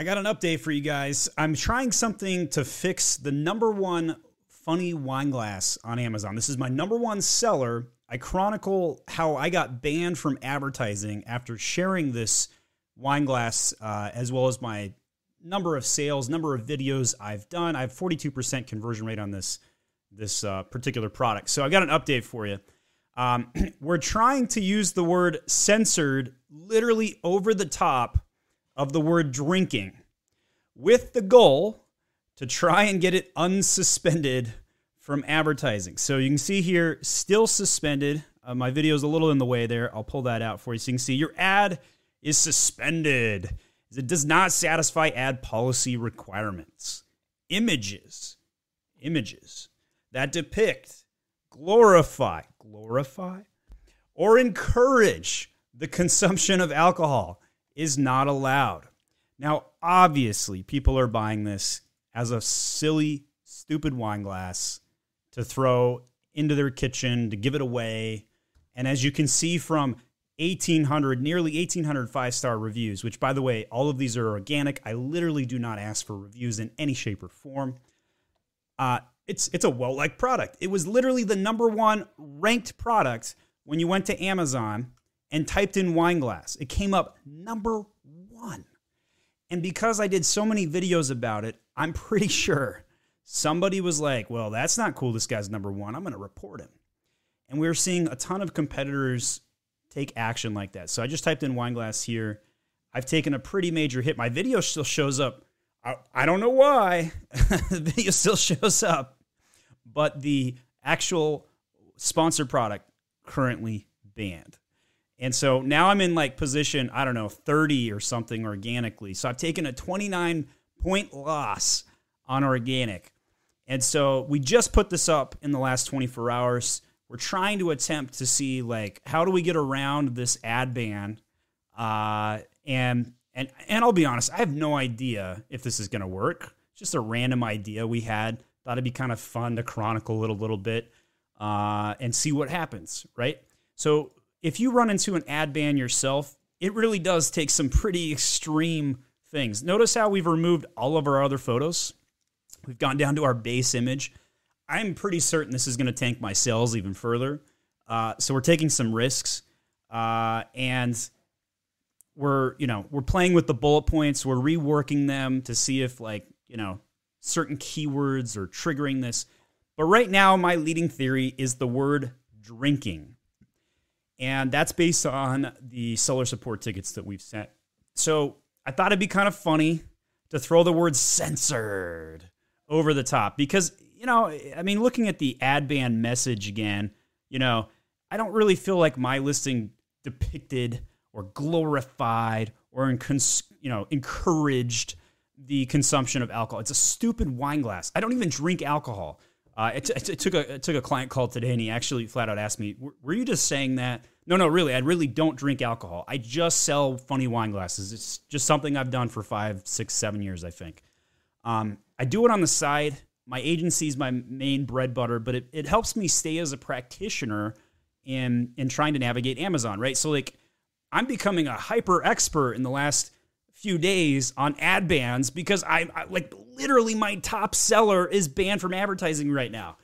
I got an update for you guys. I'm trying something to fix the number one funny wine glass on Amazon. This is my number one seller. I chronicle how I got banned from advertising after sharing this wine glass, uh, as well as my number of sales, number of videos I've done. I have 42% conversion rate on this this uh, particular product. So I got an update for you. Um, we're trying to use the word censored literally over the top of the word drinking with the goal to try and get it unsuspended from advertising. So you can see here, still suspended. Uh, my video is a little in the way there. I'll pull that out for you so you can see your ad is suspended. It does not satisfy ad policy requirements. Images, images that depict, glorify, glorify, or encourage the consumption of alcohol is not allowed. Now, obviously, people are buying this as a silly, stupid wine glass to throw into their kitchen, to give it away. And as you can see from 1,800, nearly 1,800 five star reviews, which, by the way, all of these are organic. I literally do not ask for reviews in any shape or form. Uh, it's, it's a well liked product. It was literally the number one ranked product when you went to Amazon and typed in wine glass. It came up number one. And because I did so many videos about it, I'm pretty sure somebody was like, well, that's not cool. This guy's number one. I'm going to report him. And we are seeing a ton of competitors take action like that. So I just typed in wine glass here. I've taken a pretty major hit. My video still shows up. I, I don't know why. the video still shows up, but the actual sponsored product currently banned. And so now I'm in like position, I don't know, 30 or something organically. So I've taken a 29 point loss on organic. And so we just put this up in the last 24 hours. We're trying to attempt to see like how do we get around this ad ban? Uh, and and and I'll be honest, I have no idea if this is going to work. It's just a random idea we had. Thought it'd be kind of fun to chronicle it a little bit uh, and see what happens, right? So if you run into an ad ban yourself, it really does take some pretty extreme things. Notice how we've removed all of our other photos. We've gone down to our base image. I'm pretty certain this is going to tank my sales even further. Uh, so we're taking some risks, uh, and we're you know we're playing with the bullet points. We're reworking them to see if like you know certain keywords are triggering this. But right now, my leading theory is the word drinking and that's based on the seller support tickets that we've sent. So I thought it'd be kind of funny to throw the word censored over the top because, you know, I mean, looking at the ad ban message again, you know, I don't really feel like my listing depicted or glorified or, you know, encouraged the consumption of alcohol. It's a stupid wine glass. I don't even drink alcohol. Uh, it, it, it, took a it took a client call today, and he actually flat out asked me, "Were you just saying that?" No, no, really. I really don't drink alcohol. I just sell funny wine glasses. It's just something I've done for five, six, seven years, I think. Um, I do it on the side. My agency is my main bread butter, but it, it helps me stay as a practitioner in in trying to navigate Amazon, right? So like, I'm becoming a hyper expert in the last few days on ad bans because I, I, like literally my top seller is banned from advertising right now.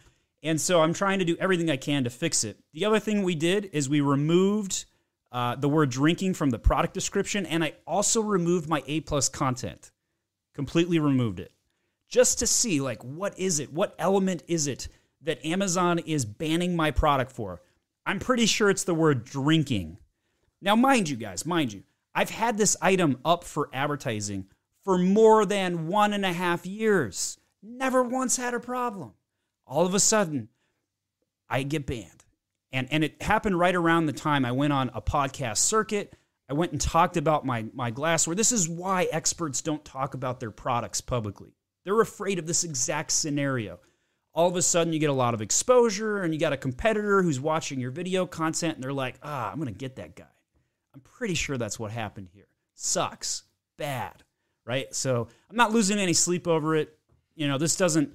And so I'm trying to do everything I can to fix it. The other thing we did is we removed uh, the word drinking from the product description, and I also removed my A plus content. Completely removed it. Just to see like what is it? What element is it that Amazon is banning my product for? I'm pretty sure it's the word drinking. Now, mind you, guys, mind you, I've had this item up for advertising for more than one and a half years. Never once had a problem. All of a sudden, I get banned. And, and it happened right around the time I went on a podcast circuit. I went and talked about my, my glassware. This is why experts don't talk about their products publicly. They're afraid of this exact scenario. All of a sudden, you get a lot of exposure, and you got a competitor who's watching your video content, and they're like, ah, I'm going to get that guy. I'm pretty sure that's what happened here. Sucks. Bad. Right? So I'm not losing any sleep over it. You know, this doesn't,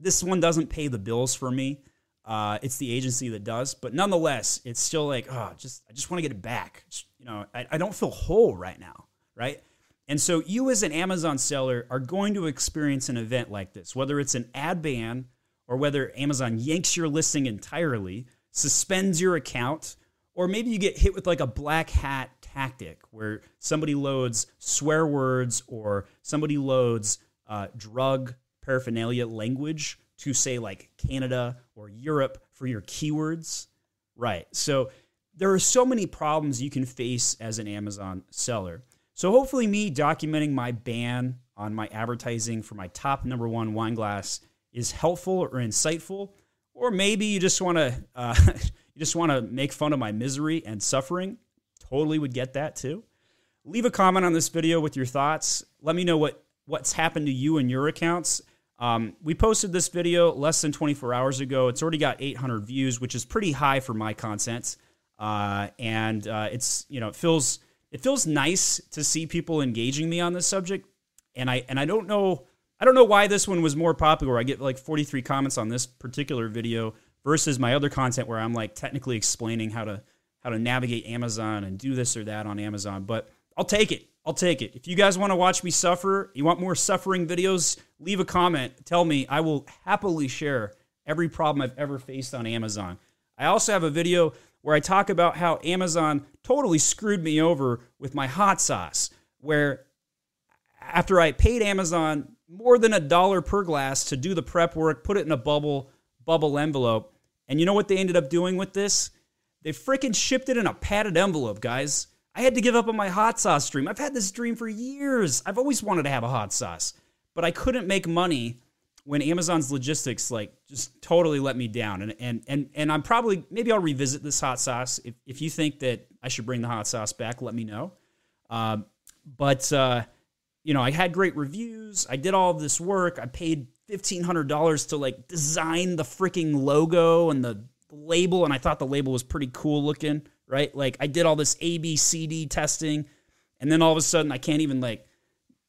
this one doesn't pay the bills for me. Uh, it's the agency that does, but nonetheless, it's still like, oh, just I just want to get it back. Just, you know, I, I don't feel whole right now, right? And so you as an Amazon seller are going to experience an event like this, whether it's an ad ban or whether Amazon yanks your listing entirely, suspends your account, or maybe you get hit with like a black hat tactic where somebody loads swear words or somebody loads uh, drug paraphernalia language to say like Canada or Europe for your keywords. Right. So there are so many problems you can face as an Amazon seller. So hopefully, me documenting my ban on my advertising for my top number one wine glass is helpful or insightful, or maybe you just want to uh, you just want to make fun of my misery and suffering. Totally would get that too. Leave a comment on this video with your thoughts. Let me know what what's happened to you and your accounts. Um, we posted this video less than 24 hours ago. It's already got 800 views, which is pretty high for my content, uh, and uh, it's you know it feels it feels nice to see people engaging me on this subject. And I and I don't know I don't know why this one was more popular. I get like 43 comments on this particular video versus my other content where I'm like technically explaining how to how to navigate Amazon and do this or that on Amazon. But I'll take it. I'll take it. If you guys want to watch me suffer, you want more suffering videos, leave a comment. Tell me. I will happily share every problem I've ever faced on Amazon. I also have a video where I talk about how Amazon totally screwed me over with my hot sauce, where after I paid Amazon more than a dollar per glass to do the prep work, put it in a bubble bubble envelope, and you know what they ended up doing with this? They freaking shipped it in a padded envelope, guys. I had to give up on my hot sauce dream. I've had this dream for years. I've always wanted to have a hot sauce, but I couldn't make money when Amazon's logistics like just totally let me down. And and and and I'm probably maybe I'll revisit this hot sauce. If if you think that I should bring the hot sauce back, let me know. Uh, but uh, you know, I had great reviews. I did all this work. I paid fifteen hundred dollars to like design the freaking logo and the label, and I thought the label was pretty cool looking. Right, like I did all this A B C D testing, and then all of a sudden I can't even like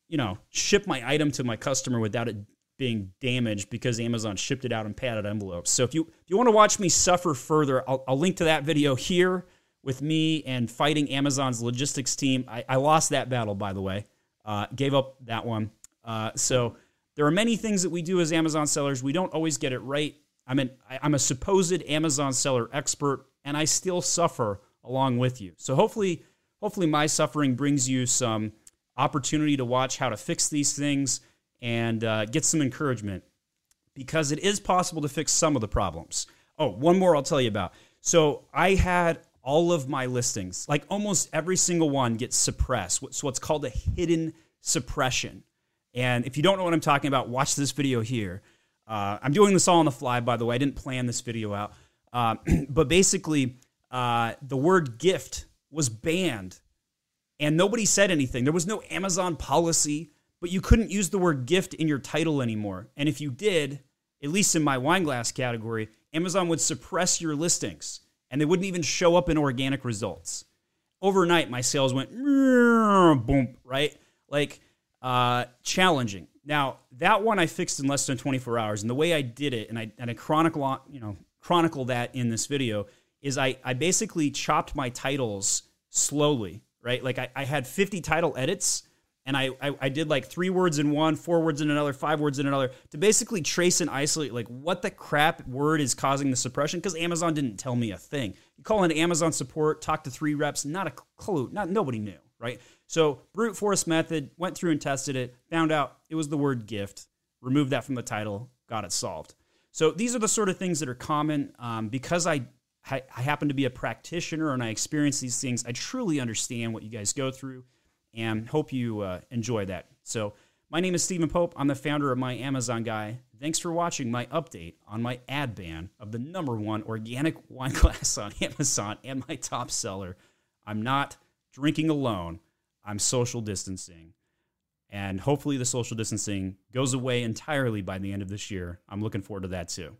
you know ship my item to my customer without it being damaged because Amazon shipped it out in padded envelopes. So if you if you want to watch me suffer further, I'll, I'll link to that video here with me and fighting Amazon's logistics team. I, I lost that battle, by the way. Uh, gave up that one. Uh, so there are many things that we do as Amazon sellers. We don't always get it right. I'm an I'm a supposed Amazon seller expert, and I still suffer along with you. So hopefully, hopefully my suffering brings you some opportunity to watch how to fix these things and uh, get some encouragement because it is possible to fix some of the problems. Oh, one more I'll tell you about. So I had all of my listings, like almost every single one, gets suppressed. So what's called a hidden suppression. And if you don't know what I'm talking about, watch this video here. Uh, I'm doing this all on the fly, by the way. I didn't plan this video out. Uh, but basically, uh, the word gift was banned and nobody said anything. There was no Amazon policy but you couldn't use the word gift in your title anymore. And if you did, at least in my wine glass category, Amazon would suppress your listings and they wouldn't even show up in organic results. Overnight, my sales went boom, right? Like uh, challenging. Now that one I fixed in less than 24 hours, and the way I did it, and I and I chronicle, you know, chronicle that in this video is I I basically chopped my titles slowly, right? Like I, I had 50 title edits and I, I, I did like three words in one, four words in another, five words in another to basically trace and isolate like what the crap word is causing the suppression because Amazon didn't tell me a thing. You call in Amazon support, talk to three reps, not a clue, not nobody knew, right? So brute force method, went through and tested it, found out it was the word gift, removed that from the title, got it solved. So these are the sort of things that are common um, because I I happen to be a practitioner and I experience these things. I truly understand what you guys go through and hope you uh, enjoy that. So, my name is Stephen Pope. I'm the founder of My Amazon Guy. Thanks for watching my update on my ad ban of the number one organic wine glass on Amazon and my top seller. I'm not drinking alone, I'm social distancing. And hopefully, the social distancing goes away entirely by the end of this year. I'm looking forward to that too.